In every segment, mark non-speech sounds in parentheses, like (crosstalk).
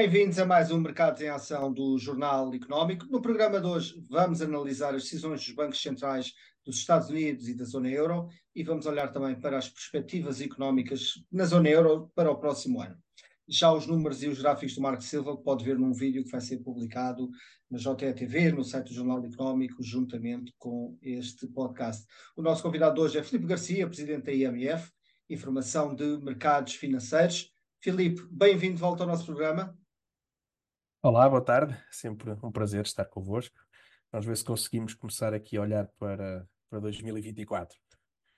Bem-vindos a mais um Mercados em Ação do Jornal Económico. No programa de hoje vamos analisar as decisões dos bancos centrais dos Estados Unidos e da zona euro e vamos olhar também para as perspectivas económicas na zona euro para o próximo ano. Já os números e os gráficos do Marco Silva pode ver num vídeo que vai ser publicado na JTV, no site do Jornal Económico, juntamente com este podcast. O nosso convidado hoje é Filipe Garcia, presidente da IMF, Informação de Mercados Financeiros. Filipe, bem-vindo de volta ao nosso programa. Olá, boa tarde. Sempre um prazer estar convosco. Vamos ver se conseguimos começar aqui a olhar para, para 2024.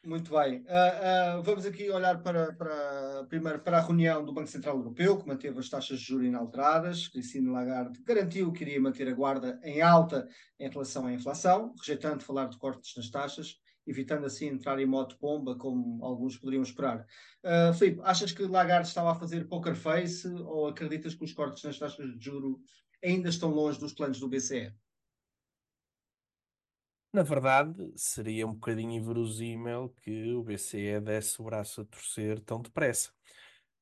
Muito bem. Uh, uh, vamos aqui olhar para, para, primeiro para a reunião do Banco Central Europeu, que manteve as taxas de juros inalteradas. Christine Lagarde garantiu que iria manter a guarda em alta em relação à inflação, rejeitando falar de cortes nas taxas evitando assim entrar em modo bomba, como alguns poderiam esperar. Uh, Filipe, achas que Lagarde estava a fazer poker face ou acreditas que os cortes nas taxas de juro ainda estão longe dos planos do BCE? Na verdade, seria um bocadinho inverosímil que o BCE desse o braço a torcer tão depressa.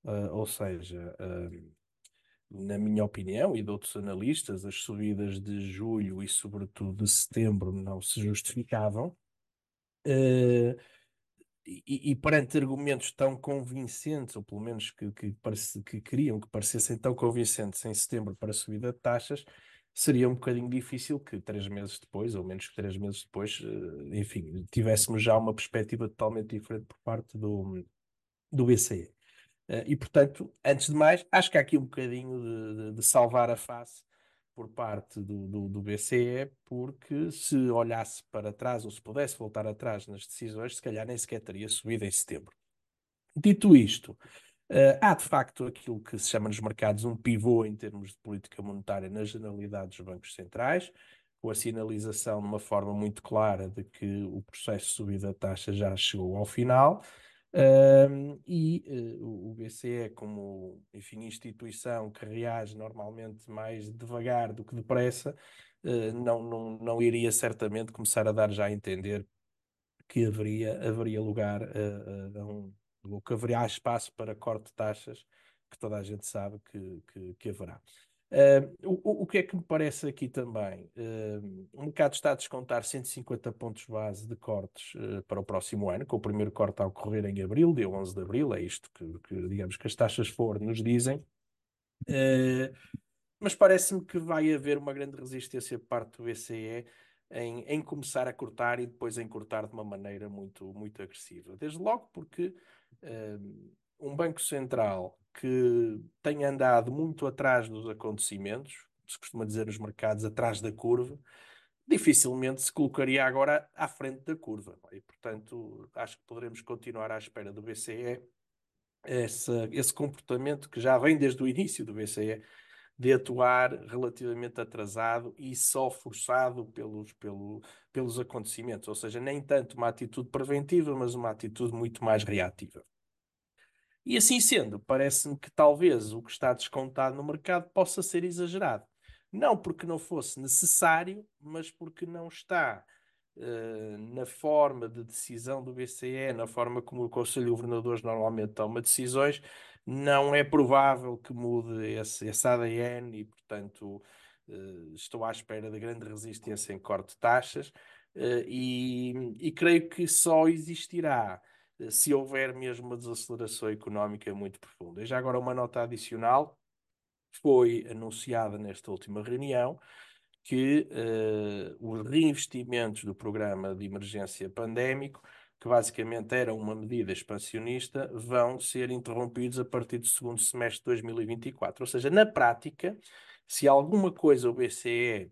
Uh, ou seja, uh, na minha opinião e de outros analistas, as subidas de julho e, sobretudo, de setembro não se justificavam. Uh, e, e, perante argumentos tão convincentes, ou pelo menos que, que, parece, que queriam que parecessem tão convincentes em setembro para a subida de taxas, seria um bocadinho difícil que três meses depois, ou menos que três meses depois, uh, enfim, tivéssemos já uma perspectiva totalmente diferente por parte do, do BCE. Eh, e, portanto, antes de mais, acho que há aqui um bocadinho de, de, de salvar a face por parte do, do, do, BCE, porque se olhasse para trás ou se pudesse voltar atrás nas decisões, se calhar nem sequer teria subido em setembro. Dito isto, uh, há de facto aquilo que se chama nos mercados um pivô em termos de política monetária na generalidade dos bancos centrais, com a sinalização de uma forma muito clara de que o processo de subida da taxa já chegou ao final e uh, o BCE, como enfim, instituição que reage normalmente mais devagar do que depressa, uh, não, não, não iria certamente começar a dar já a entender que haveria, haveria lugar a um, ou que haveria espaço para corte de taxas, que toda a gente sabe que, que, que haverá. Uh, o, o, que é que me parece aqui também? Uh, o mercado está a descontar 150 pontos base de cortes uh, para o próximo ano, com o primeiro corte a ocorrer em abril, dia 11 de abril, é isto que, que digamos que as taxas for nos dizem. mas parece-me que vai haver uma grande resistência por parte do BCE em, em, começar a cortar e depois em cortar de uma maneira muito, muito agressiva. Desde logo porque um Banco Central que tem andado muito atrás dos acontecimentos, se costuma dizer nos mercados, atrás da curva, dificilmente se colocaria agora à frente da curva. E, portanto, acho que poderemos continuar à espera do BCE esse, comportamento que já vem desde o início do BCE de atuar relativamente atrasado e só forçado pelos, pelo, pelos acontecimentos, ou seja, nem tanto uma atitude preventiva, mas uma atitude muito mais reativa. E assim sendo, parece-me que talvez o que está descontado no mercado possa ser exagerado. Não porque não fosse necessário, mas porque não está uh, na forma de decisão do BCE, na forma como o Conselho de Governadores normalmente toma decisões, não é provável que mude esse, esse ADN e, portanto, uh, estou à espera de grande resistência em corte de taxas uh, e, e creio que só existirá se houver mesmo uma desaceleração económica muito profunda. E já agora uma nota adicional, foi anunciada nesta última reunião que uh, os reinvestimentos do programa de emergência pandémico, que basicamente era uma medida expansionista, vão ser interrompidos a partir do segundo semestre de 2024. Ou seja, na prática, se alguma coisa o BCE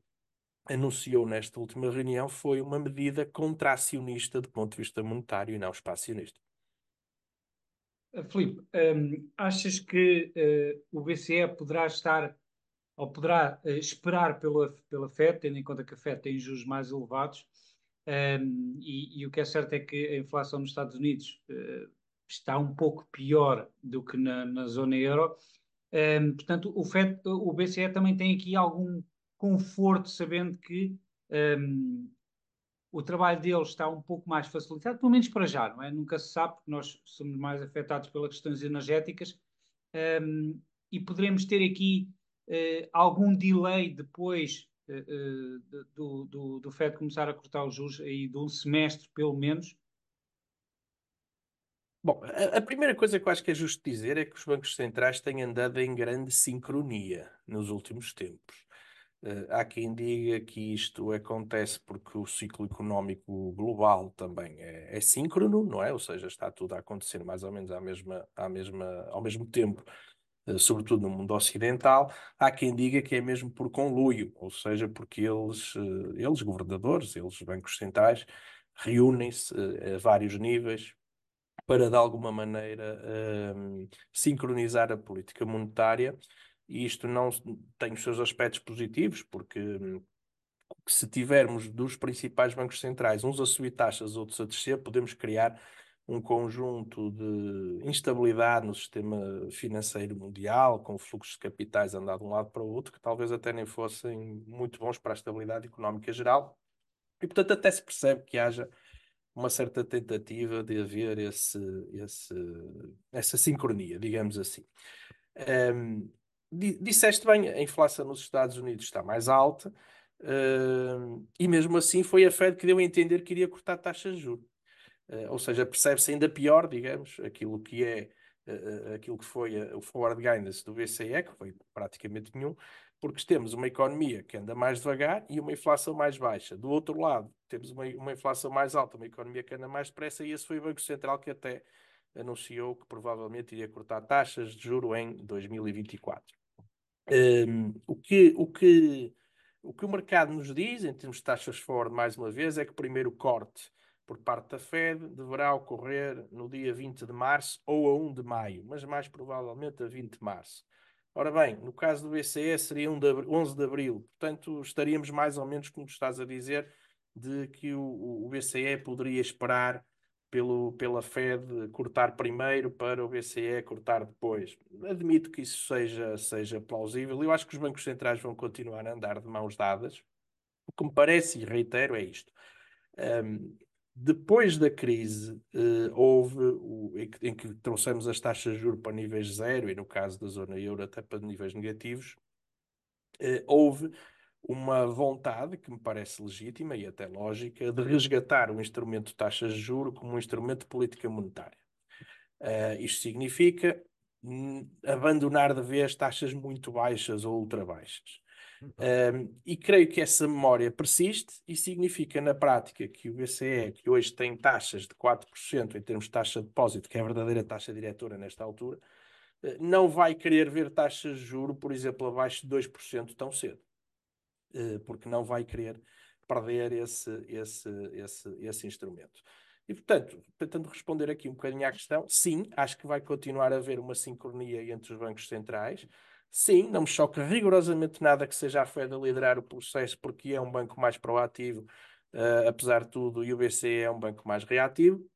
anunciou nesta última reunião foi uma medida contracionista do ponto de vista monetário e não expansionista. Eh, Filipe, um, achas que uh, o BCE poderá estar ou poderá uh, esperar pela, pela FED, tendo em conta que a FED tem juros mais elevados, um, e, e, o que é certo é que a inflação nos Estados Unidos uh, está um pouco pior do que na, na zona euro. Um, portanto, o, FED, o BCE também tem aqui algum conforto sabendo que um, o trabalho deles está um pouco mais facilitado, pelo menos para já, não é? Nunca se sabe, porque nós somos mais afetados pelas questões energéticas um, e poderemos ter aqui algum delay depois do, do, do FED começar a cortar os juros aí de um semestre, pelo menos? Bom, a, a, primeira coisa que eu acho que é justo dizer é que os bancos centrais têm andado em grande sincronia nos últimos tempos. Uh, há quem diga que isto acontece porque o ciclo económico global também é, é síncrono, não é? Ou seja, está tudo a acontecer mais ou menos à mesma, à mesma, ao mesmo tempo, uh, sobretudo no mundo ocidental. Há quem diga que é mesmo por conluio, ou seja, porque eles, uh, eles governadores, eles bancos centrais, reúnem-se a vários níveis para de alguma maneira sincronizar a política monetária e isto não tem os seus aspectos positivos, porque hum, se tivermos dos principais bancos centrais, uns a subir taxas, outros a descer, podemos criar um conjunto de instabilidade no sistema financeiro mundial, com fluxos de capitais andar de um lado para o outro, que talvez até nem fossem muito bons para a estabilidade económica geral. E, portanto, até se percebe que haja uma certa tentativa de haver esse, esse, essa sincronia, digamos assim. Um, disseste bem, a inflação nos Estados Unidos está mais alta uh, e mesmo assim foi a Fed que deu a entender que iria cortar taxas de juros. Uh, ou seja, percebe-se ainda pior, digamos, aquilo que é uh, aquilo que foi o forward guidance do BCE, que foi praticamente nenhum, porque temos uma economia que anda mais devagar e uma inflação mais baixa. Do outro lado, temos uma, uma inflação mais alta, uma economia que anda mais depressa, e esse foi o Banco Central que até anunciou que provavelmente iria cortar taxas de juro em 2024. O, que, o, que, o que o mercado nos diz, em termos de taxas forward, mais uma vez, é que o primeiro corte por parte da Fed deverá ocorrer no dia 20 de março ou a 1 de maio, mas mais provavelmente a 20 de março. Ora bem, no caso do BCE seria 1 de abril, 11 de abril, portanto estaríamos mais ou menos, como estás a dizer, de que o, o BCE poderia esperar pelo, pela Fed cortar primeiro para o BCE cortar depois. Admito que isso seja, seja plausível. Eu acho que os bancos centrais vão continuar a andar de mãos dadas. O que me parece, e reitero, é isto. Um, depois da crise, uh, houve o, em, que, em, que, trouxemos as taxas de juros para níveis zero, e no caso da zona euro até para níveis negativos, uh, houve uma vontade que me parece legítima e até lógica de resgatar o instrumento de taxas de juro como um instrumento de política monetária. Uh, isto significa hum, abandonar de vez taxas muito baixas ou ultra baixas. Uh, e creio que essa memória persiste e significa na prática que o BCE, que hoje tem taxas de 4% em termos de taxa de depósito, que é a verdadeira taxa diretora nesta altura, uh, não vai querer ver taxas de juro, por exemplo, abaixo de 2% tão cedo. Eh, porque não vai querer perder esse, esse, esse, esse instrumento. E, portanto, tentando responder aqui um bocadinho à questão, sim, acho que vai continuar a haver uma sincronia entre os bancos centrais. Sim, não me choca rigorosamente nada que seja a Fed a liderar o processo, porque é um banco mais proativo, uh, apesar de tudo, e o BCE é um banco mais reativo.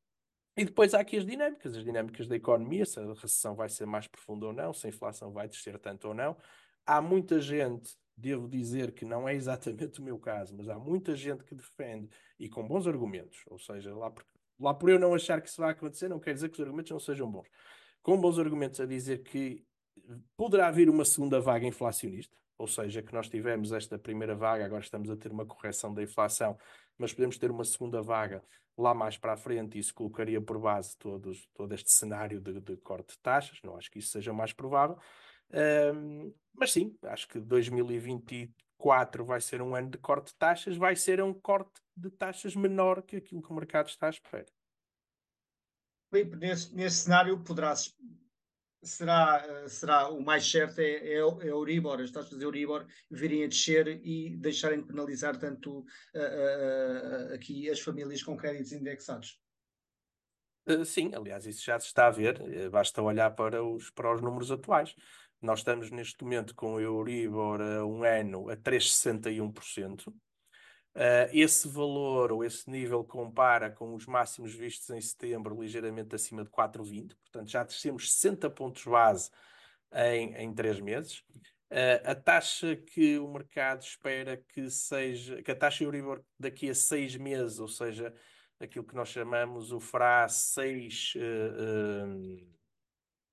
E depois há aqui as dinâmicas, as dinâmicas da economia, se a recessão vai ser mais profunda ou não, se a inflação vai descer tanto ou não. Há muita gente devo dizer que não é exatamente (laughs) o meu caso, mas há muita gente que defende e com bons argumentos, ou seja, lá por, lá por eu não achar que isso vai acontecer, não quer dizer que os argumentos não sejam bons. Com bons argumentos a dizer que poderá vir uma segunda vaga inflacionista, ou seja, que nós tivemos esta primeira vaga, agora estamos a ter uma correção da inflação, mas podemos ter uma segunda vaga lá mais para a frente, e isso colocaria por base todos, todo este cenário de, de corte de taxas, não acho que isso seja mais provável. Um, mas sim, acho que 2024 vai ser um ano de corte de taxas, vai ser um corte de taxas menor que aquilo que o mercado está à espera. Filipe, nesse, nesse cenário poderá será, será o mais certo é, é, é Euribor, as taxas de Euribor virem a descer e deixarem de penalizar tanto uh, uh, aqui as famílias com créditos indexados. Uh, sim, aliás, isso já se está a ver, basta olhar para os, para os números atuais. Nós estamos neste momento com o Euribor a um ano a 3,61%. Uh, eh, esse valor ou esse nível compara com os máximos vistos em setembro, ligeiramente acima de 4,20. Portanto, já descemos 60 pontos base em, em 3 meses. Uh, a taxa que o mercado espera que seja, que a taxa Euribor daqui a 6 meses, ou seja, aquilo que nós chamamos o FRA 6, uh,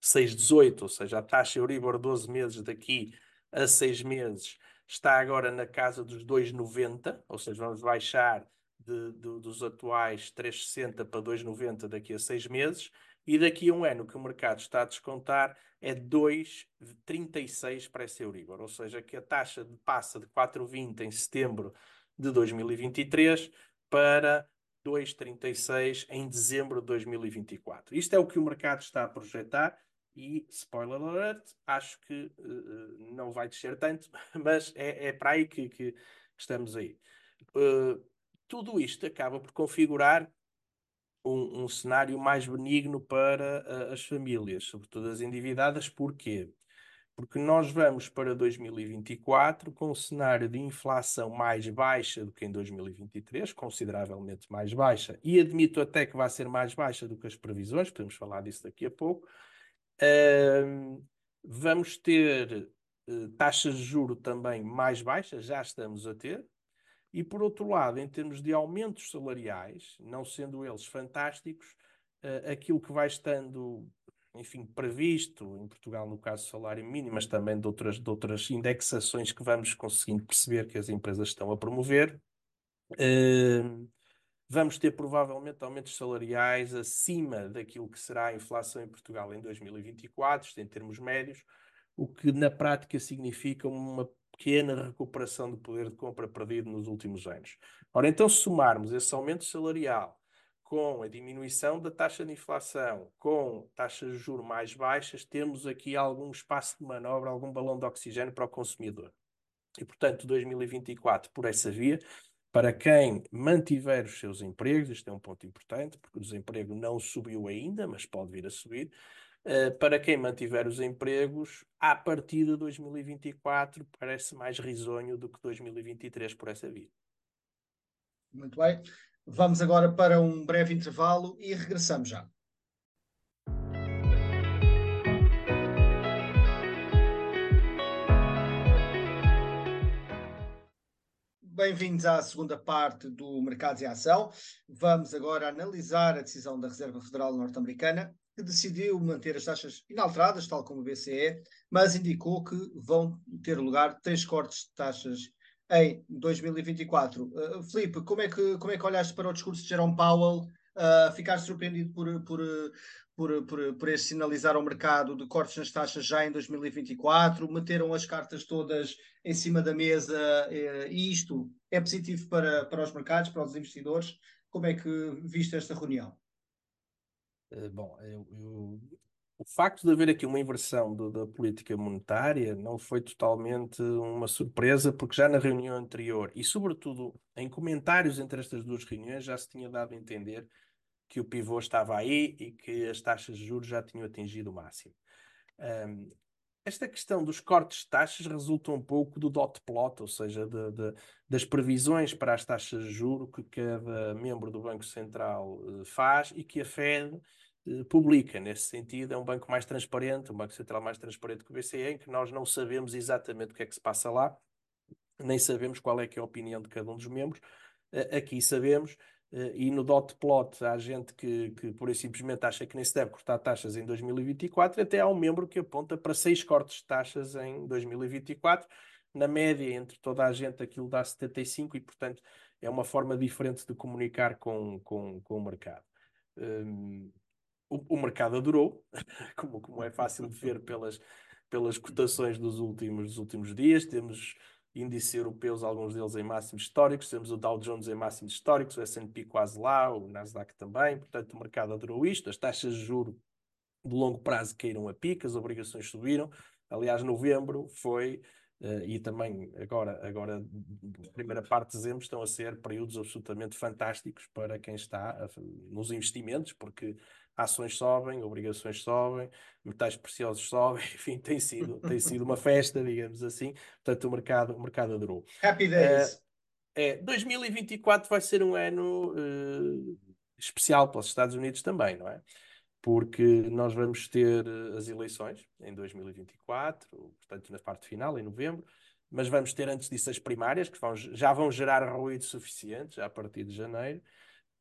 6,18, ou seja, a taxa Euribor 12 meses daqui a seis meses está agora na casa dos 2,90, ou seja, vamos baixar de, de, dos atuais 3,60 para 2,90 daqui a seis meses, e daqui a um ano que o mercado está a descontar é 2,36 para esse Euribor, ou seja, que a taxa passa de 4,20 em setembro de 2023 para 2,36 em dezembro de 2024. Isto é o que o mercado está a projetar e, spoiler alert, acho que uh, não vai descer tanto, (laughs) mas é, é para aí que, que estamos aí. Uh, tudo isto acaba por configurar um, um cenário mais benigno para uh, as famílias, sobretudo as endividadas. Porquê? Porque nós vamos para 2024 com um cenário de inflação mais baixa do que em 2023, consideravelmente mais baixa, e admito até que vai ser mais baixa do que as previsões, podemos falar disso daqui a pouco. Vamos ter uh, taxas de juro também mais baixas, já estamos a ter, e por outro lado, em termos de aumentos salariais, não sendo eles fantásticos, uh, aquilo que vai estando, enfim, previsto em Portugal, no caso salário mínimo, mas também de outras, de outras indexações que vamos conseguindo perceber que as empresas estão a promover, uh, vamos ter provavelmente aumentos salariais acima daquilo que será a inflação em Portugal em 2024, em termos médios, o que na prática significa uma pequena recuperação do poder de compra perdido nos últimos anos. Ora, então, se somarmos esse aumento salarial com a diminuição da taxa de inflação, com taxas de juros mais baixas, temos aqui algum espaço de manobra, algum balão de oxigênio para o consumidor. E, portanto, 2024, por essa via, para quem mantiver os seus empregos, isto é um ponto importante, porque o desemprego não subiu ainda, mas pode vir a subir, Uh, para quem mantiver os empregos, a partir de 2024 parece mais risonho do que 2023 por essa via. Muito bem. Vamos agora para um breve intervalo e regressamos já. Bem-vindos à segunda parte do Mercados em Ação. Vamos agora analisar a decisão da Reserva Federal Norte-Americana que decidiu manter as taxas inalteradas, tal como o BCE, mas indicou que vão ter lugar três cortes de taxas em 2024. Uh, Filipe, como é, que, como é que olhaste para o discurso de Jerome Powell? Uh, ficaste surpreendido por, por, por, por, por esse sinalizar ao mercado de cortes nas taxas já em 2024? Meteram as cartas todas em cima da mesa uh, e isto é positivo para, para os mercados, para os investidores? Como é que viste esta reunião? Eh, bom, eu, eu, o facto de haver aqui uma inversão do, da política monetária não foi totalmente uma surpresa, porque já na reunião anterior e, sobretudo, em comentários entre estas duas reuniões, já se tinha dado a entender que o pivô estava aí e que as taxas de juros já tinham atingido o máximo. Um, esta questão dos cortes de taxas resulta um pouco do dot plot, ou seja, de, de, das previsões para as taxas de juro que cada membro do Banco Central uh, faz e que a Fed uh, publica. Nesse sentido, é um banco mais transparente, um Banco Central mais transparente que o BCE, em que nós não sabemos exatamente o que é que se passa lá, nem sabemos qual é que é a opinião de cada um dos membros. Aqui sabemos e no dot plot há gente que, que por simplesmente acha que nem se deve cortar taxas em 2024, até há um membro que aponta para seis cortes de taxas em 2024. Na média, entre toda a gente, aquilo dá 75 e, portanto, é uma forma diferente de comunicar com, com, com o mercado. Um, o, o, mercado adorou, (laughs) como, como é fácil de ver pelas, pelas cotações dos últimos, dos últimos dias. Temos índices europeus, alguns deles em máximos históricos, temos o Dow Jones em máximos históricos, o S&P quase lá, o Nasdaq também, portanto o mercado adorou isto, as taxas de juro de longo prazo caíram a pico, as obrigações subiram, aliás novembro foi, uh, e também agora, agora primeira parte de dezembro estão a ser períodos absolutamente fantásticos para quem está a, nos investimentos, porque ações sobem, obrigações sobem, metais preciosos (laughs) sobem, enfim, tem sido, tem (laughs) sido uma festa, digamos assim. Portanto, o mercado, o mercado adorou. Happy days! Uh, é, 2024 vai ser um ano uh, especial para os Estados Unidos também, não é? Porque nós vamos ter eh, as eleições em 2024, portanto, na parte final, em novembro, mas vamos ter antes disso as primárias, que vão, já vão gerar ruído suficiente, já a partir de janeiro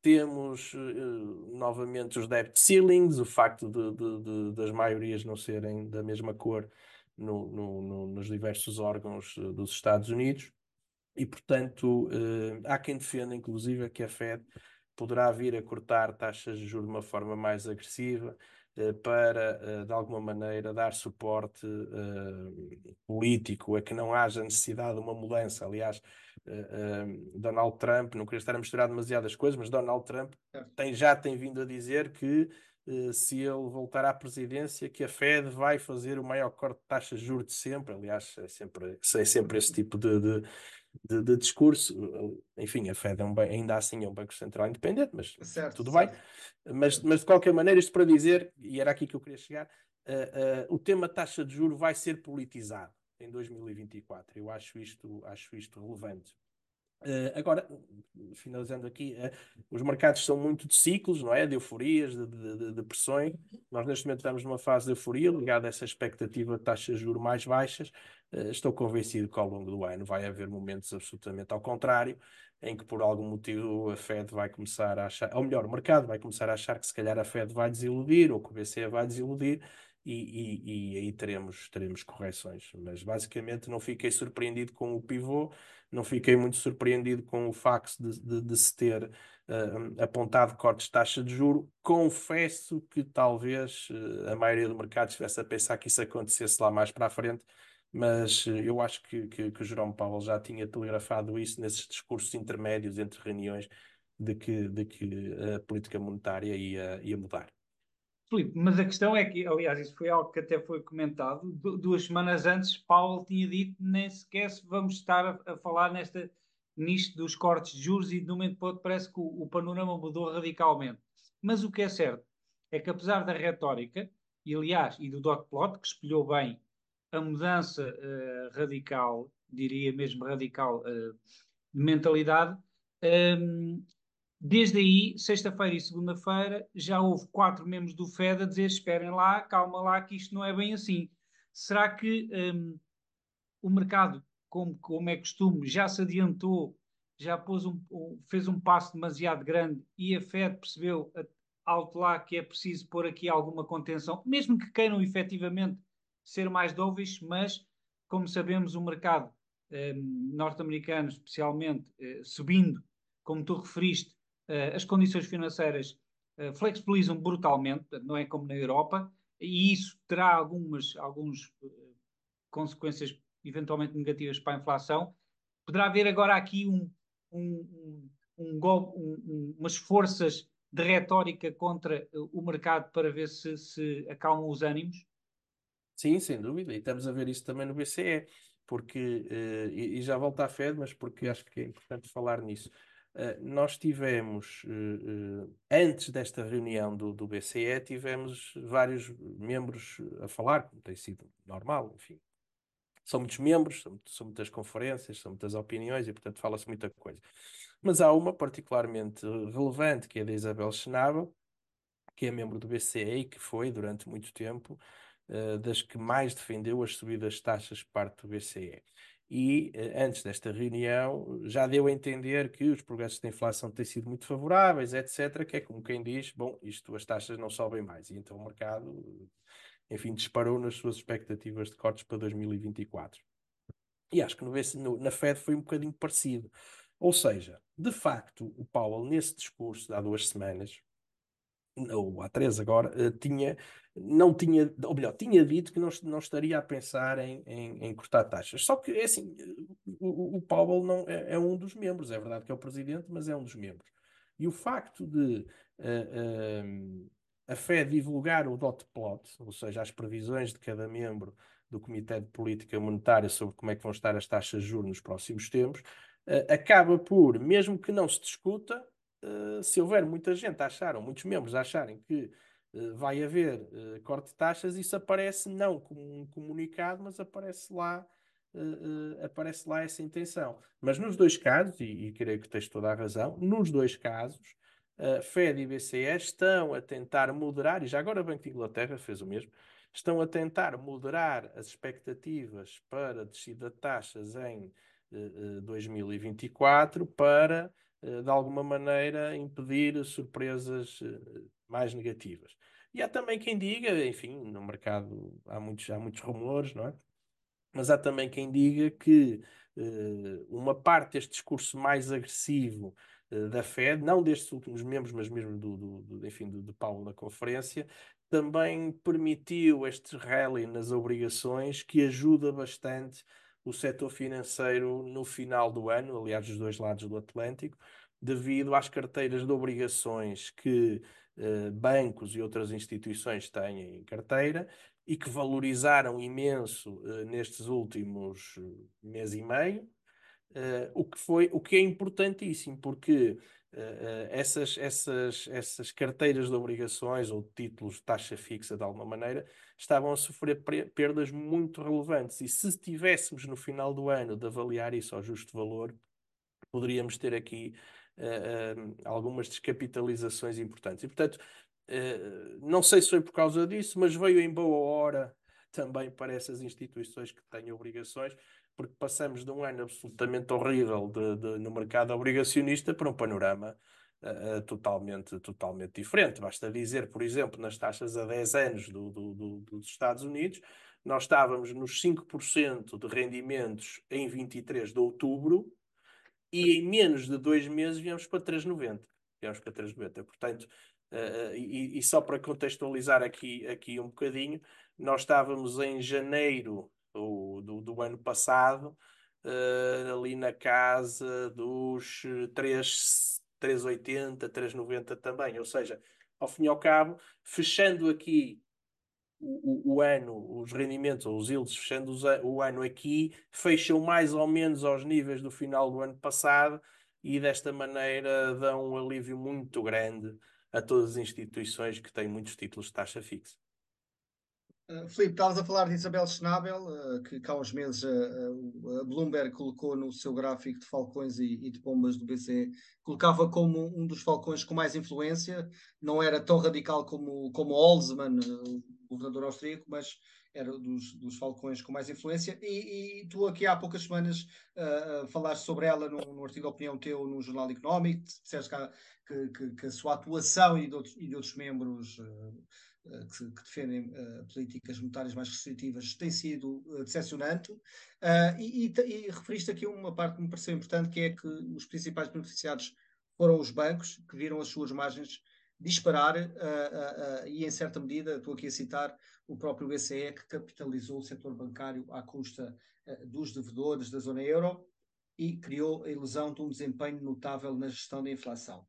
temos uh, novamente os debt ceilings, o facto de, de, de, das maiorias não serem da mesma cor no, no, no, nos diversos órgãos dos Estados Unidos. E, portanto, há quem defenda, inclusive, que a Fed poderá vir a cortar taxas de juros de uma forma mais agressiva eh, para, eh, de alguma maneira, dar suporte uh, político a que não haja necessidade de uma mudança. Aliás, Donald Trump, não queria estar a misturar demasiadas coisas, mas Donald Trump tem, já tem vindo a dizer que se ele voltar à presidência, que a Fed vai fazer o maior corte de taxas de juros de sempre. Aliás, é sempre, é sempre esse tipo de, de de, de, discurso. Enfim, a Fed é um, ainda assim é um banco central independente, mas certo, tudo certo. bem. Mas, mas de qualquer maneira, isto para dizer, e era aqui que eu queria chegar, uh, uh, o tema taxa de juro vai ser politizado em 2024. Eu acho isto, acho isto relevante. Uh, agora, finalizando aqui, uh, os mercados são muito de ciclos, não é? De euforias, de, de, de, pressões. Nós, neste momento, estamos numa fase de euforia ligada a essa expectativa de taxas de juros mais baixas. Uh, estou convencido que ao longo do ano vai haver momentos absolutamente ao contrário, em que por algum motivo a Fed vai começar a achar, ou melhor, o mercado vai começar a achar que se calhar a Fed vai desiludir ou que o BCE vai desiludir. E, e, e aí teremos, teremos correções. Mas basicamente não fiquei surpreendido com o pivô não fiquei muito surpreendido com o facto de, de, de se ter uh, apontado cortes de taxa de juro. Confesso que talvez uh, a maioria do mercado estivesse a pensar que isso acontecesse lá mais para a frente, mas uh, eu acho que, que, que o Jerome Powell já tinha telegrafado isso nesses discursos intermédios entre reuniões de que, de que a política monetária ia, ia mudar. Filipe, mas a questão é que, aliás, isso foi algo que até foi comentado, duas semanas antes, Paulo tinha dito nem sequer se vamos estar a, a falar nesta, nisto dos cortes de juros e de um momento para outro parece que o, o, panorama mudou radicalmente. Mas o que é certo é que apesar da retórica, e aliás, e do dot plot, que espelhou bem a mudança uh, radical, diria mesmo radical, uh, de mentalidade, um, Desde aí, sexta-feira e segunda-feira, já houve quatro membros do FED a dizer: esperem lá, calma lá, que isto não é bem assim. Será que um, o mercado, como, como é costume, já se adiantou, já pôs um, fez um passo demasiado grande e a FED percebeu alto lá que é preciso pôr aqui alguma contenção, mesmo que queiram efetivamente ser mais dóveis, mas, como sabemos, o mercado um, norte-americano, especialmente, uh, subindo, como tu referiste, uh, as condições financeiras uh, flexibilizam brutalmente, não é como na Europa, e isso terá algumas alguns, uh, consequências eventualmente negativas para a inflação. Poderá haver agora aqui um, um, um, um umas forças de retórica contra o mercado para ver se, se acalmam os ânimos? Sim, sem dúvida, e estamos a ver isso também no BCE, porque, e, e já volto à Fed, mas porque acho que é importante falar nisso. Eh, nós tivemos, uh, antes desta reunião do, do BCE, tivemos vários membros a falar, como tem sido normal, enfim. São muitos membros, são, são muitas conferências, são muitas opiniões e, portanto, fala-se muita coisa. Mas há uma particularmente relevante, que é da Isabel Schnabel, que é membro do BCE e que foi, durante muito tempo, das que mais defendeu as subidas de taxas parte do BCE e eh, antes desta reunião já deu a entender que os progressos da inflação têm sido muito favoráveis, etc., que é como quem diz, bom, isto as taxas não sobem mais, e então o mercado, enfim, disparou nas suas expectativas de cortes para 2024. E acho que no, na Fed foi um bocadinho parecido. Ou seja, de facto, o Powell, nesse discurso de há duas semanas, ou há três agora, uh, tinha, não tinha, ou melhor, tinha dito que não, não estaria a pensar em, em, em cortar taxas. Só que, é assim, o, o Powell não, é, é, um dos membros, é verdade que é o presidente, mas é um dos membros. E o facto de uh, uh, a Fed divulgar o dot plot, ou seja, as previsões de cada membro do Comitê de Política Monetária sobre como é que vão estar as taxas de juros nos próximos tempos, acaba por, mesmo que não se discuta, uh, se houver muita gente a achar, ou muitos membros a acharem que uh, vai haver uh, corte de taxas, isso aparece não como um comunicado, mas aparece lá, aparece lá essa intenção. Mas nos dois casos, e, e creio que tens toda a razão, nos dois casos, uh, Fed e BCE estão a tentar moderar, e já agora o Banco de Inglaterra fez o mesmo, estão a tentar moderar as expectativas para descida de taxas em 2024 para eh, de alguma maneira, impedir surpresas eh, mais negativas. E há também quem diga, enfim, no mercado há muitos, há muitos rumores, não é? mas há também quem diga que uh, uma parte deste discurso mais agressivo da Fed, não destes últimos membros, mas mesmo do, do, do enfim, do, do Paulo na conferência, também permitiu este rally nas obrigações que ajuda bastante o setor financeiro no final do ano, aliás, dos dois lados do Atlântico, devido às carteiras de obrigações que eh, bancos e outras instituições têm em carteira e que valorizaram imenso eh, nestes últimos eh, mês e meio, o que foi o que é importantíssimo, porque essas, essas, essas carteiras de obrigações ou títulos de taxa fixa, de alguma maneira, estavam a sofrer perdas muito relevantes. E se estivéssemos no final do ano de avaliar isso ao justo valor, poderíamos ter aqui uh, algumas descapitalizações importantes. E, portanto, uh, não sei se foi por causa disso, mas veio em boa hora também para essas instituições que têm obrigações, porque passamos de um ano absolutamente horrível de, de, no mercado obrigacionista para um panorama uh, totalmente, totalmente diferente. Basta dizer, por exemplo, nas taxas a 10 anos do, do, do, dos Estados Unidos, nós estávamos nos 5% de rendimentos em 23 de outubro, e em menos de dois meses viemos para 3,90. Viemos para 3,90. Portanto, uh, e, e, só para contextualizar aqui, aqui um bocadinho, nós estávamos em janeiro do, do, ano passado, uh, ali na casa dos 3, 3,80, 3,90 também. Ou seja, ao fim e ao cabo, fechando aqui o, o, ano, os rendimentos, ou os yields, fechando os, o ano aqui, fecham mais ou menos aos níveis do final do ano passado e desta maneira dão um alívio muito grande a todas as instituições que têm muitos títulos de taxa fixa. Uh, Filipe, estavas a falar de Isabel Schnabel, uh, que cá há uns meses uh, a Bloomberg colocou no seu gráfico de falcões e, e, de bombas do BCE, colocava como um dos falcões com mais influência, não era tão radical como, como Olsman, o governador austríaco, mas era dos, dos falcões com mais influência. E, e tu aqui há poucas semanas falaste sobre ela num, artigo de opinião teu no Jornal Económico, disseste que, que, que, a sua atuação e de outros, e de outros membros eh, que, que, defendem uh, políticas monetárias mais restritivas tem sido uh, decepcionante. Uh, e, e, e, referiste aqui uma parte que me pareceu importante, que é que os principais beneficiados foram os bancos, que viram as suas margens disparar uh, e, em certa medida, estou aqui a citar o próprio BCE, que capitalizou o setor bancário à custa dos devedores da zona euro e criou a ilusão de um desempenho notável na gestão da inflação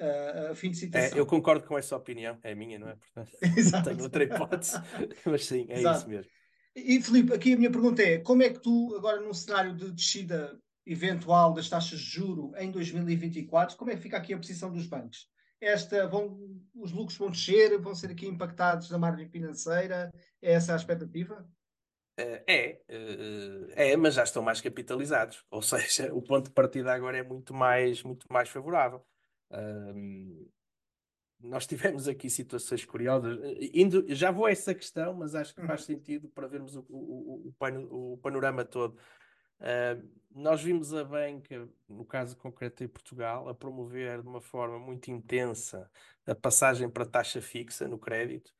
uh, fim de citação. É, eu concordo com essa opinião, é minha, não é? Portanto, (laughs) Exato. tenho outra hipótese, (laughs) mas sim, é Exato. isso mesmo. E Filipe, aqui a minha pergunta é: como é que tu, agora num cenário de descida eventual das taxas de juro em 2024, como é que fica aqui a posição dos bancos? Esta, vão, os lucros vão descer, vão ser aqui impactados na margem financeira? É essa a expectativa? É, é, é, mas já estão mais capitalizados. Ou (laughs) seja, o ponto de partida agora é muito mais, muito mais favorável. Um, nós tivemos aqui situações curiosas. Indo, já vou a essa questão, mas acho que faz uhum. sentido para vermos o, o, o, o panorama todo. Uh, nós vimos a banca, no caso concreto em Portugal, a promover de uma forma muito intensa a passagem para taxa fixa no crédito,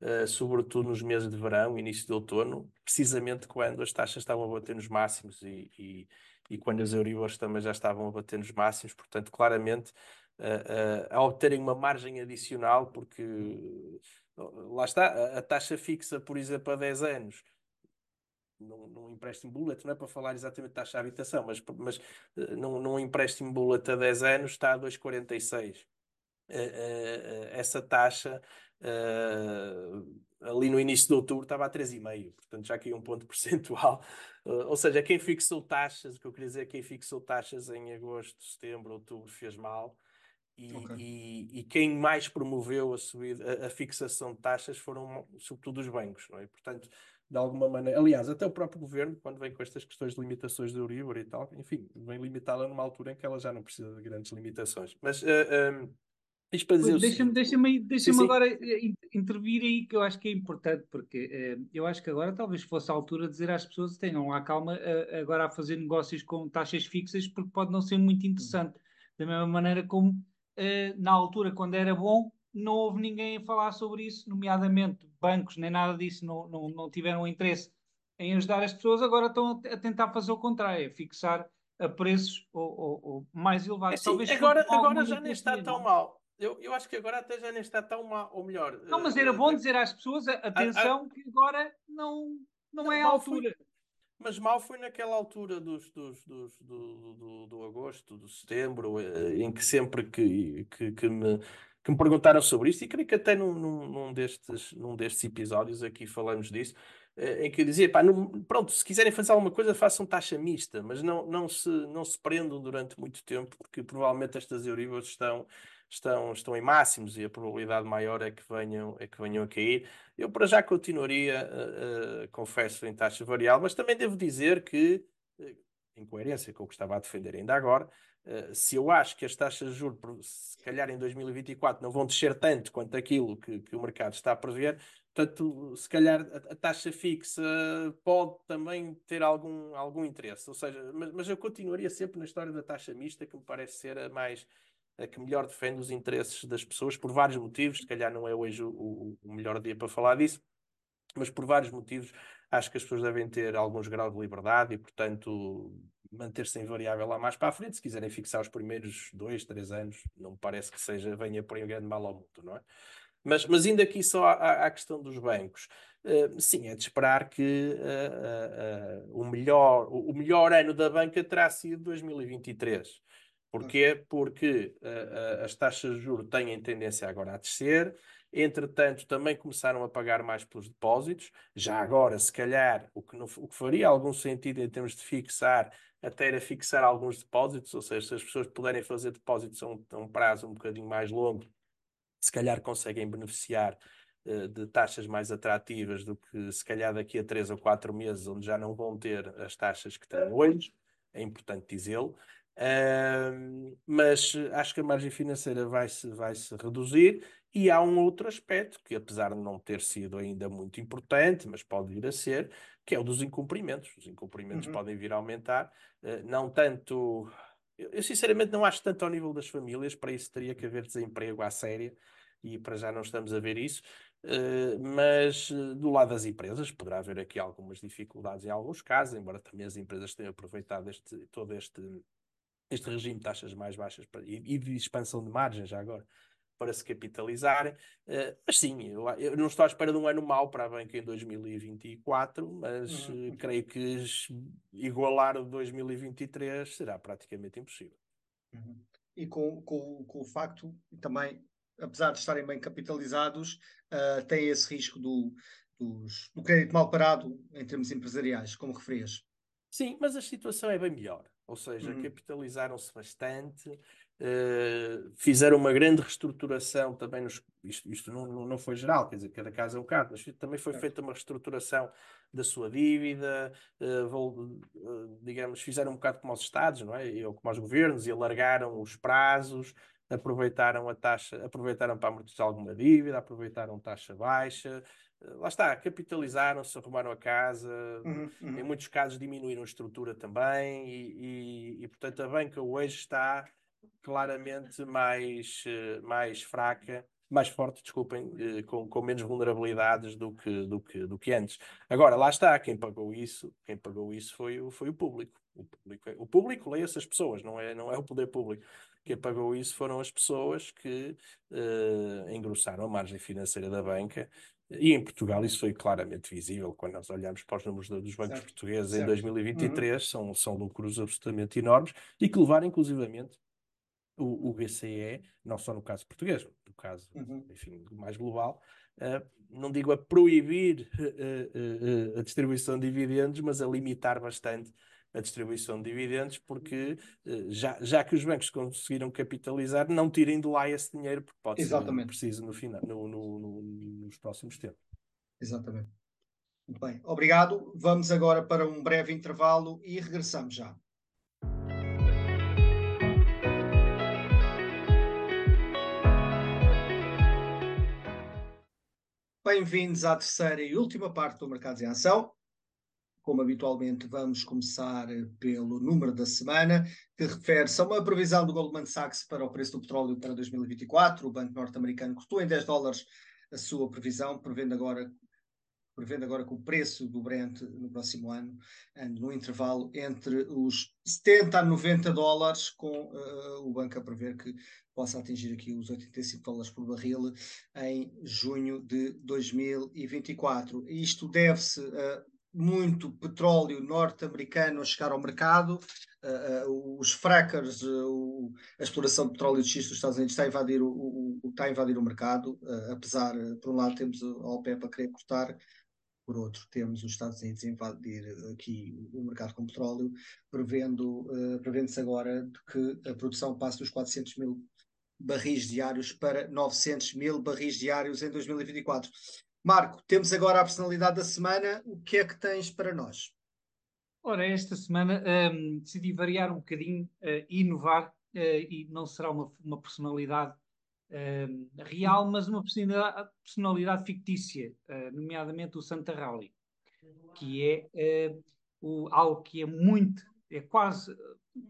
uh, sobretudo nos meses de verão, início de outono, precisamente quando as taxas estavam a bater nos máximos e, e, e quando as Euribors também já estavam a bater nos máximos. Portanto, claramente a, a, obterem uma margem adicional, porque lá está, a, a, taxa fixa, por exemplo, a 10 anos, num, num empréstimo bullet, não é para falar exatamente de taxa de habitação, mas, mas eh, num, num empréstimo bullet a 10 anos está a 2,46. Uh, uh, essa taxa ali no início de outubro estava a 3,5, portanto já caiu um ponto (laughs) percentual. ou seja, quem fixou taxas, o que eu queria dizer é quem fixou taxas em agosto, setembro, outubro fez mal. E, okay. e, e, quem mais promoveu a, subida, a, fixação de taxas foram, sobretudo, os bancos, não é? Portanto, de alguma maneira, aliás, até o próprio governo, quando vem com estas questões de limitações do Euribor e tal, enfim, vem limitá-la numa altura em que ela já não precisa de grandes limitações. Mas uh, um, isto para dizer. Deixa-me deixa deixa agora eh, intervir aí, que eu acho que é importante, porque uh, eu acho que agora talvez fosse a altura de dizer às pessoas tenham lá calma uh, agora a fazer negócios com taxas fixas, porque pode não ser muito interessante. Da mesma maneira como uh, na altura, quando era bom, não houve ninguém a falar sobre isso, nomeadamente bancos, nem nada disso, não, não, não tiveram interesse em ajudar as pessoas, agora estão a tentar fazer o contrário, fixar a preços ou, ou, ou mais elevados. Assim, agora agora já nem está tão mal. Eu, eu acho que agora até já nem está tão mal, ou melhor. Não, mas era uh, bom uh, dizer às pessoas, atenção, que agora não, não, não é a altura. Mas mal foi naquela altura dos, dos, dos do, do, do, agosto, do setembro, em que sempre que, que, que me que me perguntaram sobre isso, e creio que até num, num, num, destes, num destes episódios aqui falamos disso, eh, em que eu dizia, pá, não, pronto, se quiserem fazer alguma coisa, façam taxa mista, mas não, não, se, não se prendam durante muito tempo, porque provavelmente estas Euribors estão, estão, estão em máximos e a probabilidade maior é que venham, é que venham a cair. Eu para já continuaria, uh, uh, confesso, em taxa variável, mas também devo dizer que, uh, em coerência com o que estava a defender ainda agora, se eu acho que as taxas de juros, se calhar em 2024, não vão descer tanto quanto aquilo que, que o mercado está a prever, portanto, se calhar a, a, taxa fixa pode também ter algum, algum interesse. Ou seja, mas, mas eu continuaria sempre na história da taxa mista, que me parece ser a mais que melhor defende os interesses das pessoas por vários motivos. Se calhar não é hoje o, o, melhor dia para falar disso, mas por vários motivos acho que as pessoas devem ter alguns graus de liberdade e, portanto, manter-se em variável lá mais para a frente. Se quiserem fixar os primeiros dois, três anos, não me parece que seja, venha por um grande mal ao mundo, não é? Mas, mas indo aqui só à, à questão dos bancos, uh, sim, é de esperar que uh, uh, o, melhor, o, melhor ano da banca terá sido 2023. Porquê? Porque as taxas de juros têm tendência agora a descer, Entretanto, também começaram a pagar mais pelos depósitos. Já agora, se calhar, o que, não, o que faria algum sentido em termos de fixar, até era fixar alguns depósitos, ou seja, se as pessoas puderem fazer depósitos a um, a um prazo um bocadinho mais longo, se calhar conseguem beneficiar uh, de taxas mais atrativas do que se calhar daqui a três ou quatro meses, onde já não vão ter as taxas que têm hoje. É importante dizê-lo. Uh, mas acho que a margem financeira vai se, vai -se reduzir e há um outro aspecto que, apesar de não ter sido ainda muito importante, mas pode vir a ser, que é o dos incumprimentos. Os incumprimentos uhum. podem vir a aumentar, uh, não tanto. Eu, sinceramente não acho tanto ao nível das famílias, para isso teria que haver desemprego à séria, e para já não estamos a ver isso. Uh, mas uh, do lado das empresas poderá haver aqui algumas dificuldades em alguns casos, embora também as empresas tenham aproveitado este, todo este, este regime de taxas mais baixas para, e, e de expansão de margens já agora para se capitalizarem. Uh, mas sim, eu, eu, não estou à espera de um ano mau para a banca em 2024, mas uhum. uh, creio que igualar o 2023 será praticamente impossível. Uhum. E com, com, com o facto também, apesar de estarem bem capitalizados, uh, tem esse risco do, dos, do crédito mal parado em termos empresariais, como referias. Sim, mas a situação é bem melhor. Ou seja, uhum. capitalizaram-se bastante, uh, fizeram uma grande reestruturação também. Nos, isto isto não, não foi geral, quer dizer, cada caso é um caso, mas também foi feita uma reestruturação da sua dívida, uh, vou, uh, digamos, fizeram um bocado como os Estados, não é? Ou como os governos, e alargaram os prazos, aproveitaram a taxa, aproveitaram para amortizar alguma dívida, aproveitaram taxa baixa, lá está, capitalizaram-se, arrumaram a casa, uhum, uhum. em muitos casos diminuíram a estrutura também, e, e, e, portanto a banca hoje está claramente mais, eh, mais fraca, mais forte, desculpem, eh, com, com menos vulnerabilidades do que, do, que, do que antes. Agora, lá está, quem pagou isso, quem pagou isso foi, o, foi o público. O público, é, o público leia-se as pessoas, não é, não é o poder público. Quem pagou isso foram as pessoas que uh, engrossaram a margem financeira da banca e em Portugal isso foi claramente visível quando nós olhamos para os números dos bancos certo. portugueses certo. em 2023, uhum. são, são lucros absolutamente enormes e que levaram inclusivamente o, o BCE, não só no caso português, no caso uhum. enfim, mais global, uh, não digo a proibir uh, uh, a distribuição de dividendos, mas a limitar bastante a distribuição de dividendos, porque já, já que os bancos conseguiram capitalizar, não tirem de lá esse dinheiro, porque pode Exatamente. ser preciso no final, no, no, no, nos próximos tempos. Exatamente. Muito bem, obrigado. Vamos agora para um breve intervalo e regressamos já. Bem-vindos à terceira e última parte do Mercados em Ação. Como habitualmente, vamos começar pelo número da semana, que refere-se a uma previsão do Goldman Sachs para o preço do petróleo para 2024. O Banco Norte-Americano cortou em 10 dólares a sua previsão, prevendo agora prevendo agora que o preço do Brent no próximo ano ande no intervalo entre os 70 a 90 dólares, com uh, o banco a prever que possa atingir aqui os 85 dólares por barril em junho de 2024. Isto deve-se a muito petróleo norte-americano a chegar ao mercado. Uh, uh, os frackers, uh, a exploração de petróleo de xisto dos Estados Unidos está a invadir o, o, está a invadir o mercado, apesar, por um lado, temos a OPEP a querer cortar, por outro, temos os Estados Unidos a invadir aqui o mercado com petróleo, prevendo, prevendo-se agora que a produção passe dos 400 mil barris diários para 900 mil barris diários em 2024. Marco, temos agora a personalidade da semana. O que é que tens para nós? Ora, esta semana um, decidi variar um bocadinho uh, inovar, uh, e não será uma, uma personalidade uh, real, mas uma personalidade, personalidade fictícia, uh, nomeadamente o Santa Rally, que é o, algo que é muito, é quase,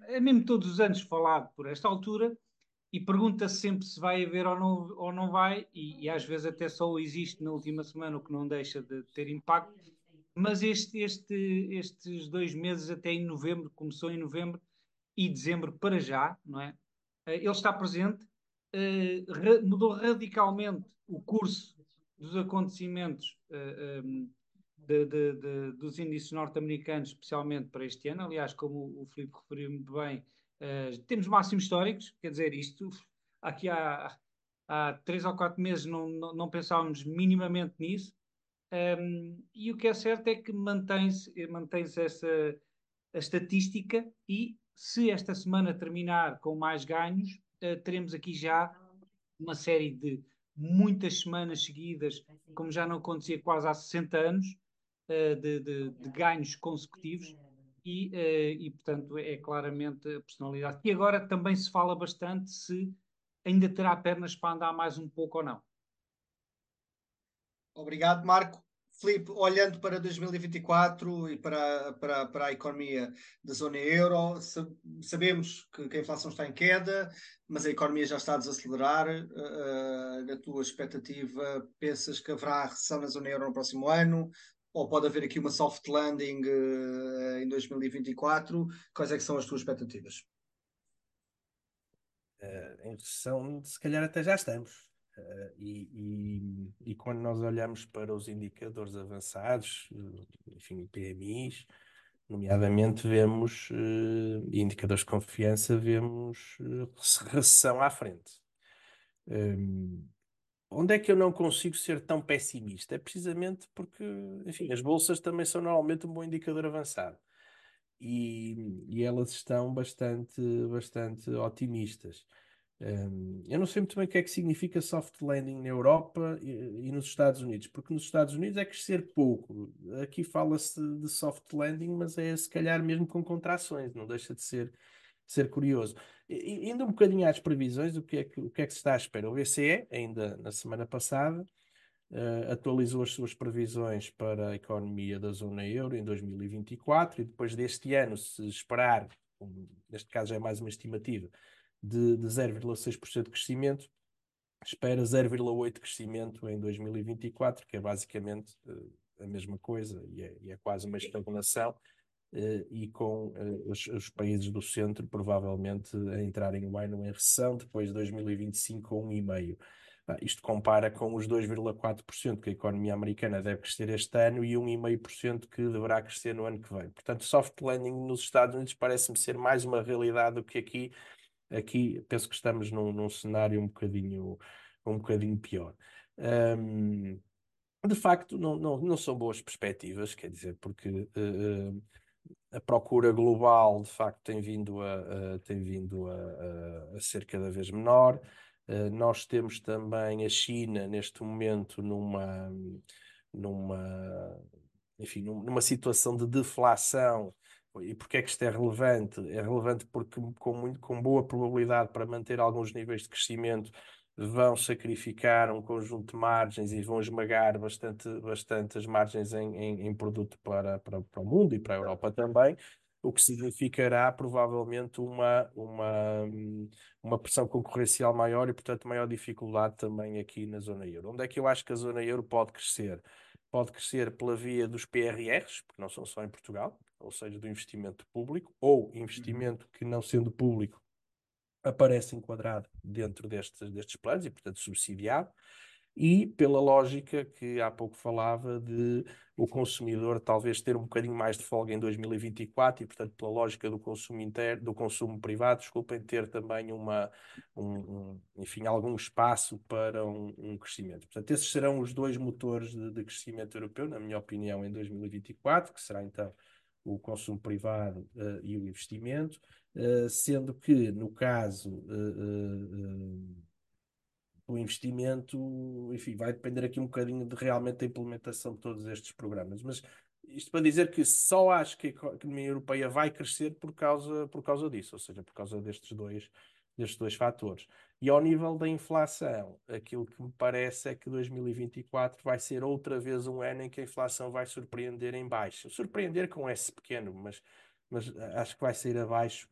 é mesmo todos os anos falado por esta altura, e pergunta-se sempre se vai haver ou não, ou não vai, e, e, às vezes até só existe na última semana, o que não deixa de ter impacto. Mas este, este, estes dois meses, até em novembro, começou em novembro e dezembro para já, não é? Eh, ele está presente, uh, mudou radicalmente o curso dos acontecimentos uh, um, de, de, de, dos índices norte-americanos, especialmente para este ano. Aliás, como o Filipe referiu muito bem, Uh, temos máximos históricos, quer dizer, isto aqui há, há três ou quatro meses não, não, não pensávamos minimamente nisso. Um, ehm, e o que é certo é que mantém-se mantém essa a estatística e se esta semana terminar com mais ganhos, uh, teremos aqui já uma série de muitas semanas seguidas, como já não acontecia quase há 60 anos, uh, de, de, de ganhos consecutivos e, uh, e, portanto, é claramente a personalidade. E agora também se fala bastante se ainda terá pernas para andar mais um pouco ou não. Obrigado, Marco. Filipe, olhando para 2024 e para, para, para a economia da zona euro, sabemos que, a inflação está em queda, mas a economia já está a desacelerar. Uh, na tua expectativa, pensas que haverá recessão na zona euro no próximo ano? Ou pode haver aqui uma soft landing uh, em 2024? Quais é que são as tuas expectativas? Uh, em recessão, se calhar até já estamos. Uh, e, e, e, quando nós olhamos para os indicadores avançados, enfim, PMIs, nomeadamente vemos indicadores de confiança, vemos recessão à frente. Um, Onde é que eu não consigo ser tão pessimista? É precisamente porque, enfim, as bolsas também são normalmente um bom indicador avançado. E, e elas estão bastante, bastante otimistas. Um, eu não sei muito bem o que é que significa soft landing na Europa e, e, nos Estados Unidos, porque nos Estados Unidos é crescer pouco. Aqui fala-se de soft landing, mas é se calhar mesmo com contrações, não deixa de ser, ser curioso. E, indo um bocadinho às previsões, o que, é que, o que é que se está à espera? O BCE, ainda na semana passada, uh, atualizou as suas previsões para a economia da zona euro em 2024 e depois deste ano, se esperar, neste caso já é mais uma estimativa, de, de 0,6% de crescimento, espera 0,8% de crescimento em 2024, que é basicamente uh, a mesma coisa e é, e é quase uma estagnação e com uh, os, os, países do centro provavelmente a entrarem um ano em recessão, depois de 2025 com 1,5%. Ah, isto compara com os 2,4% que a economia americana deve crescer este ano e 1,5% que deverá crescer no ano que vem. Portanto, soft landing nos Estados Unidos parece-me ser mais uma realidade do que aqui. Aqui penso que estamos num, num cenário um bocadinho, um bocadinho pior. Um, de facto, não, não, não são boas perspectivas, quer dizer, porque uh, a procura global de facto tem vindo a, a tem vindo a, a, ser cada vez menor. Uh, nós temos também a China neste momento numa, numa, enfim, numa situação de deflação. E porquê é que isto é relevante? É relevante porque com, muito, com boa probabilidade para manter alguns níveis de crescimento vão sacrificar um conjunto de margens e vão esmagar bastante, bastante as margens em, em, em produto para, para, para o mundo e para a Europa também, o que significará provavelmente uma, uma, uma pressão concorrencial maior e, portanto, maior dificuldade também aqui na zona euro. Onde é que eu acho que a zona euro pode crescer? pode crescer pela via dos PRRs, porque não são só em Portugal, ou seja, do investimento público, ou investimento que, não sendo público, aparece enquadrado dentro destes, destes planos e, portanto, subsidiado e pela lógica que há pouco falava de o consumidor talvez ter um bocadinho mais de folga em 2024 e, portanto, pela lógica do consumo interno, do consumo privado, desculpem, ter também uma, um, um, enfim, algum espaço para um, um, crescimento. Portanto, esses serão os dois motores de, de, crescimento europeu, na minha opinião, em 2024, que será então o consumo privado uh, e o investimento, uh, sendo que, no caso uh, o investimento, enfim, vai depender aqui um bocadinho de realmente da implementação de todos estes programas. Mas isto para dizer que só acho que a economia europeia vai crescer por causa, por causa disso, ou seja, por causa destes dois, destes dois fatores. E ao nível da inflação, aquilo que me parece é que 2024 vai ser outra vez um ano em que a inflação vai surpreender em baixo. Surpreender com S pequeno, mas, mas acho que vai sair abaixo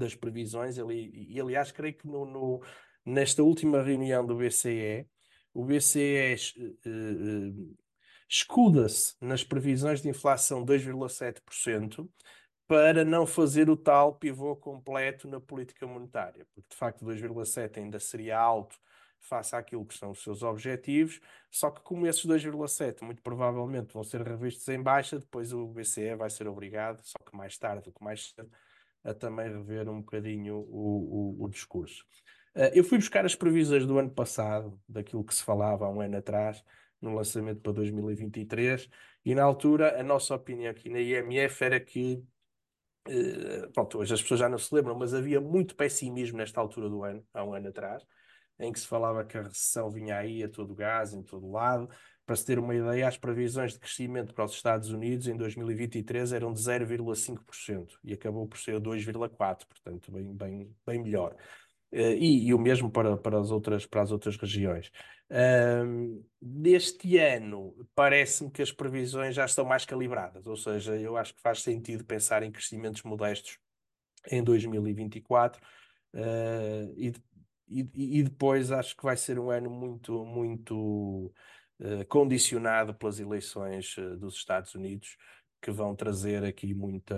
das previsões. Ali, e aliás, creio que no, no nesta última reunião do BCE, o BCE uh, uh, escuda-se nas previsões de inflação 2,7% para não fazer o tal pivô completo na política monetária, porque de facto 2,7 ainda seria alto face àquilo que são os seus objetivos, só que como esses 2,7 muito provavelmente vão ser revistos em baixa, depois o BCE vai ser obrigado, só que mais tarde do que mais cedo, a também rever um bocadinho o, o, o discurso. Uh, eu fui buscar as previsões do ano passado, daquilo que se falava há um ano atrás, no lançamento para 2023, e na altura a nossa opinião aqui na IMF era que, uh, pronto, hoje as pessoas já não se lembram, mas havia muito pessimismo nesta altura do ano, há um ano atrás, em que se falava que a recessão vinha aí a todo gás, em todo lado. Para se ter uma ideia, as previsões de crescimento para os Estados Unidos em 2023 eram de 0,5% e acabou por ser 2,4%, portanto, bem, bem, bem melhor. Uh, e, e, o mesmo para, para, as outras, para as outras regiões. Um, deste ano, parece-me que as previsões já estão mais calibradas, ou seja, eu acho que faz sentido pensar em crescimentos modestos em 2024 uh, e, e, e, depois acho que vai ser um ano muito, muito uh, condicionado pelas eleições uh, dos Estados Unidos que vão trazer aqui muita.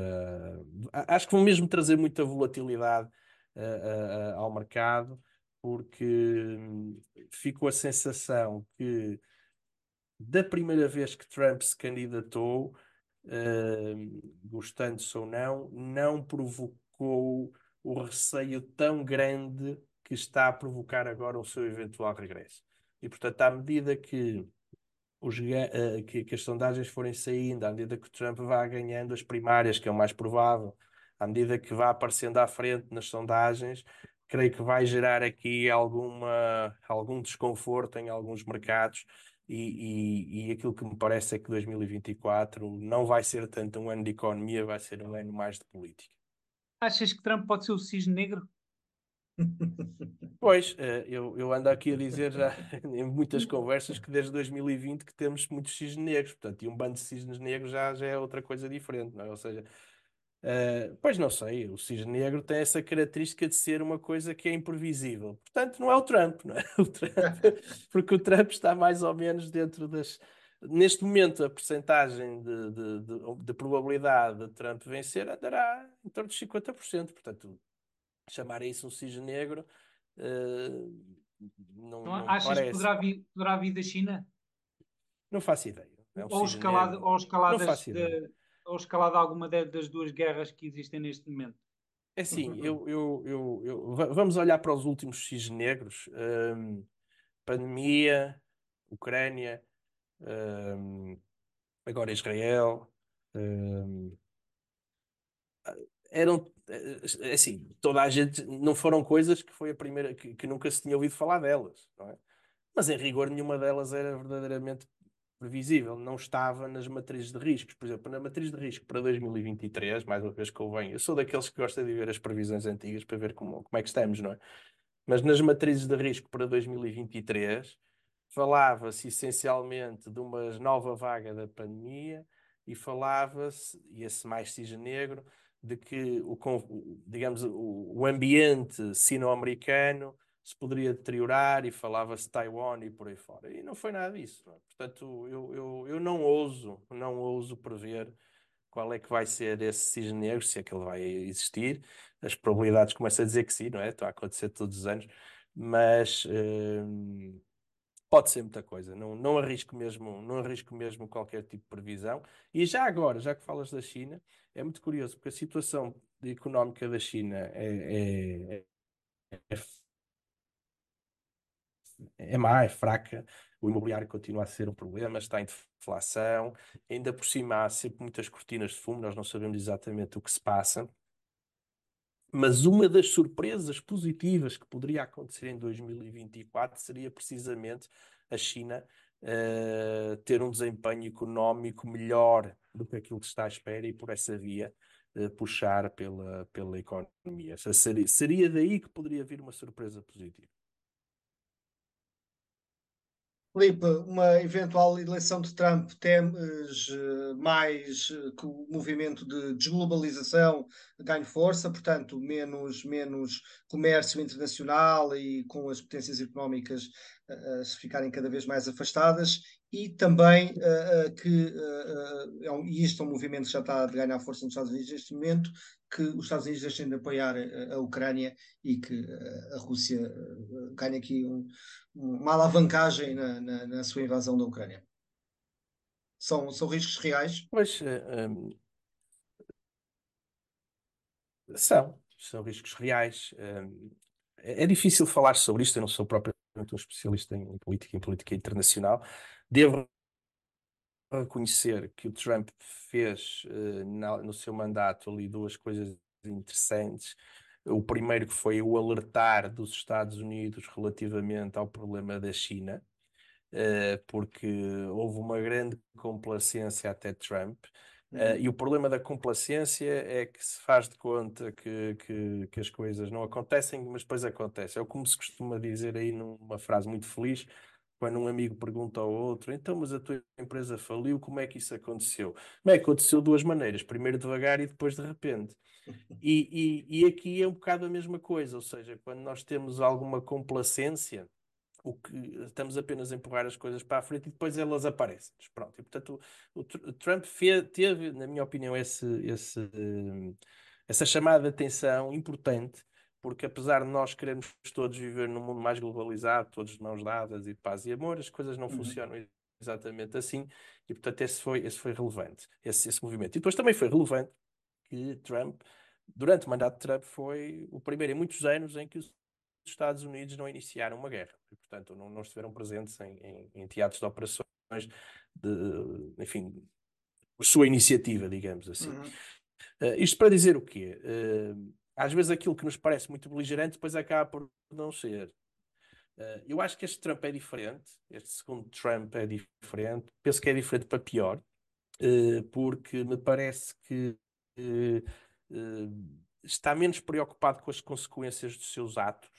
Acho que vão mesmo trazer muita volatilidade uh, ao mercado, porque hum, ficou a sensação que da primeira vez que Trump se candidatou, uh, gostando-se ou não, não provocou o receio tão grande que está a provocar agora o seu eventual regresso. E, portanto, à medida que, os, uh, que, que, as sondagens forem saindo, à medida que Trump vá ganhando as primárias, que é o mais provável, à medida que vá aparecendo à frente nas sondagens, creio que vai gerar aqui alguma, algum desconforto em alguns mercados. E, e, e, aquilo que me parece é que 2024 não vai ser tanto um ano de economia, vai ser um ano mais de política. Achas que Trump pode ser o cisne negro? (laughs) Pois, eh, eu, eu ando aqui a dizer já (laughs) em muitas conversas que desde 2020 que temos muitos cisnes negros, portanto, e um bando de cisnes negros já, já é outra coisa diferente, não é? Ou seja, Uh, pois não sei, o cisne negro tem essa característica de ser uma coisa que é imprevisível. Portanto, não é o Trump, não é? (laughs) O Trump, porque o Trump está mais ou menos dentro das. Neste momento, a percentagem de, de, de, de, probabilidade de Trump vencer andará em torno de 50%. Portanto, chamar isso um cisne negro. Uh, não, não, achas parece. que poderá vir, poderá vir da China? Não faço ideia. É um ou, escalada, ou escaladas de, ou escalada alguma das duas guerras que existem neste momento? É assim, (laughs) eu, eu, eu, eu, vamos olhar para os últimos cisnes negros. Um, pandemia, Ucrânia, um, agora Israel. Um, eram é assim, toda a gente não foram coisas que foi a primeira que, que nunca se tinha ouvido falar delas, é? Mas em rigor nenhuma delas era verdadeiramente previsível, não estava nas matrizes de riscos. Por exemplo, na matriz de risco para 2023, mais uma vez que eu venho, eu sou daqueles que gosta de ver as previsões antigas para ver como, como é que estamos, não é? Mas nas matrizes de risco para 2023, falava-se essencialmente de uma nova vaga da pandemia e falava-se, e esse mais cisne negro, de que o, digamos, o, ambiente sino-americano se poderia deteriorar e falava-se Taiwan e por aí fora. E não foi nada disso. É? Portanto, eu, eu, eu não ouso, não ouso prever qual é que vai ser esse cisne negro, se é que ele vai existir. As probabilidades começam a dizer que sim, não é? Está a acontecer todos os anos, mas hum, pode ser muita coisa. Não, não arrisco mesmo, não arrisco mesmo qualquer tipo de previsão. E já agora, já que falas da China, é muito curioso porque a situação económica da China é, é, é é má, é fraca, o imobiliário continua a ser um problema, está em deflação, ainda por cima há sempre muitas cortinas de fumo, nós não sabemos exatamente o que se passa. Mas uma das surpresas positivas que poderia acontecer em 2024 seria precisamente a China uh, ter um desempenho económico melhor do que aquilo que está à espera e por essa via uh, puxar pela, pela economia. Seria, seria daí que poderia vir uma surpresa positiva. Filipe, uma eventual eleição de Trump temes eh, mais eh, que o movimento de desglobalização ganhe força, portanto, menos, menos comércio internacional e com as potências económicas uh, se ficarem cada vez mais afastadas, e também uh, que, uh, é um, e isto é um movimento que já está a ganhar força nos Estados Unidos neste momento, que os Estados Unidos deixem de apoiar a, a Ucrânia e que a Rússia ganhe aqui um, uma alavancagem na, na, na, sua invasão da Ucrânia. São, são riscos reais? Pois, um, são, são riscos reais. Um, é, é difícil falar sobre isto, eu não sou propriamente um especialista em política, em política internacional, Devo reconhecer que o Trump fez uh, na, no seu mandato ali duas coisas interessantes. O primeiro que foi o alertar dos Estados Unidos relativamente ao problema da China, uh, porque houve uma grande complacência até Trump. Uh, e o problema da complacência é que se faz de conta que, que, que, as coisas não acontecem, mas depois acontecem. É como se costuma dizer aí numa frase muito feliz: quando um amigo pergunta ao outro, então, mas a tua empresa faliu, como é que isso aconteceu? Bem, aconteceu de duas maneiras, primeiro devagar e depois de repente. (laughs) E, e, e aqui é um bocado a mesma coisa, ou seja, quando nós temos alguma complacência, o que estamos apenas a empurrar as coisas para a frente e depois elas aparecem. Pronto, e portanto o, o Trump fez, teve, na minha opinião, esse, esse, essa chamada de atenção importante porque apesar de nós queremos todos viver num mundo mais globalizado, todos de mãos dadas e de paz e amor, as coisas não uhum. funcionam exatamente assim, e portanto esse foi, esse foi relevante, esse, esse movimento. E depois também foi relevante que Trump, durante o mandato de Trump, foi o primeiro em muitos anos em que os Estados Unidos não iniciaram uma guerra, e portanto não, não estiveram presentes em, em, em teatros de operações, de, enfim, sua iniciativa, digamos assim. Uhum. Uh, isto para dizer o quê? Uh, às vezes aquilo que nos parece muito beligerante depois acaba por não ser. Uh, eu acho que este Trump é diferente, este segundo Trump é diferente, penso que é diferente para pior, uh, porque me parece que uh, está menos preocupado com as consequências dos seus atos,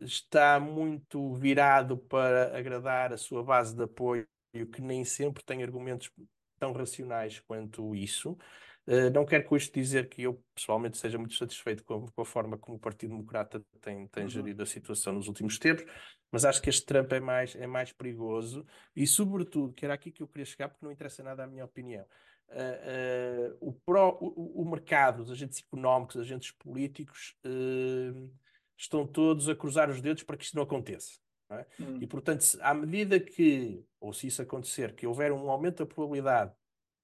está muito virado para agradar a sua base de apoio, que nem sempre tem argumentos tão racionais quanto isso. Uh, não quero com isto dizer que eu pessoalmente seja muito satisfeito com, com a forma como o Partido Democrata tem, tem uhum. gerido a situação nos últimos tempos, mas acho que este Trump é mais, é mais perigoso e, sobretudo, que era aqui que eu queria chegar, porque não interessa nada a minha opinião. Uh, uh, o, pro, o, o, mercado, os agentes económicos, os agentes políticos estão todos a cruzar os dedos para que isto não aconteça. Não é? Hum. E, portanto, se, à medida que, ou se isso acontecer, que houver um aumento da probabilidade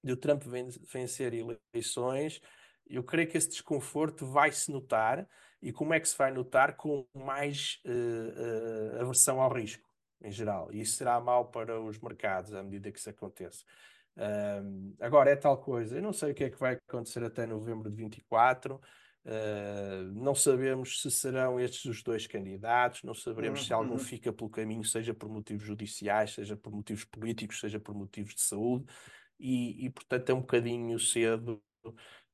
de o Trump vencer eleições, eu creio que esse desconforto vai se notar. E como é que se vai notar? Com mais uh, uh, aversão ao risco, em geral. E isso será mal para os mercados à medida que isso aconteça. Uh, agora, é tal coisa. Eu não sei o que é que vai acontecer até novembro de 24. Uh, não sabemos se serão estes os dois candidatos, não saberemos uhum. se algum uhum. fica pelo caminho, seja por motivos judiciais, seja por motivos políticos, seja por motivos de saúde e, e portanto é um bocadinho cedo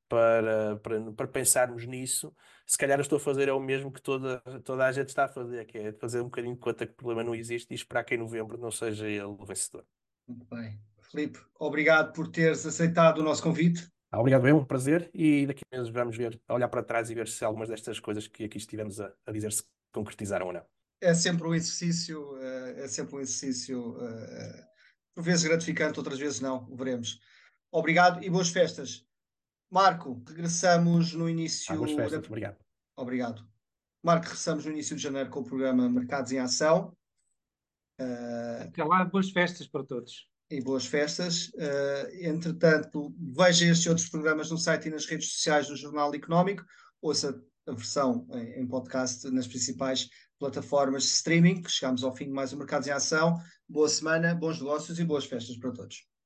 para, para, para pensarmos nisso. Se calhar eu estou a fazer é o mesmo que toda, toda a gente está a fazer, que é fazer um bocadinho de conta que o problema não existe e esperar que em novembro não seja ele o vencedor. Muito bem. Filipe, obrigado por teres aceitado o nosso convite. Ah, obrigado, é um prazer. E daqui a meses vamos ver, olhar para trás e ver se algumas destas coisas que aqui estivemos a, a dizer se concretizaram ou não. É sempre um exercício, é sempre um exercício, por vezes gratificante, outras vezes não, veremos. Obrigado e boas festas. Marco, regressamos no início. Ah, boas festas, da... obrigado. Obrigado. Marco, regressamos no início de janeiro com o programa Mercados em Ação. Até lá, boas festas para todos. E boas festas. Uh, entretanto, veja estes outros programas no site e nas redes sociais do Jornal Económico. Ouça a versão em, em podcast nas principais plataformas de streaming. Chegamos ao fim de mais um Mercados em Ação. Boa semana, bons negócios e boas festas para todos.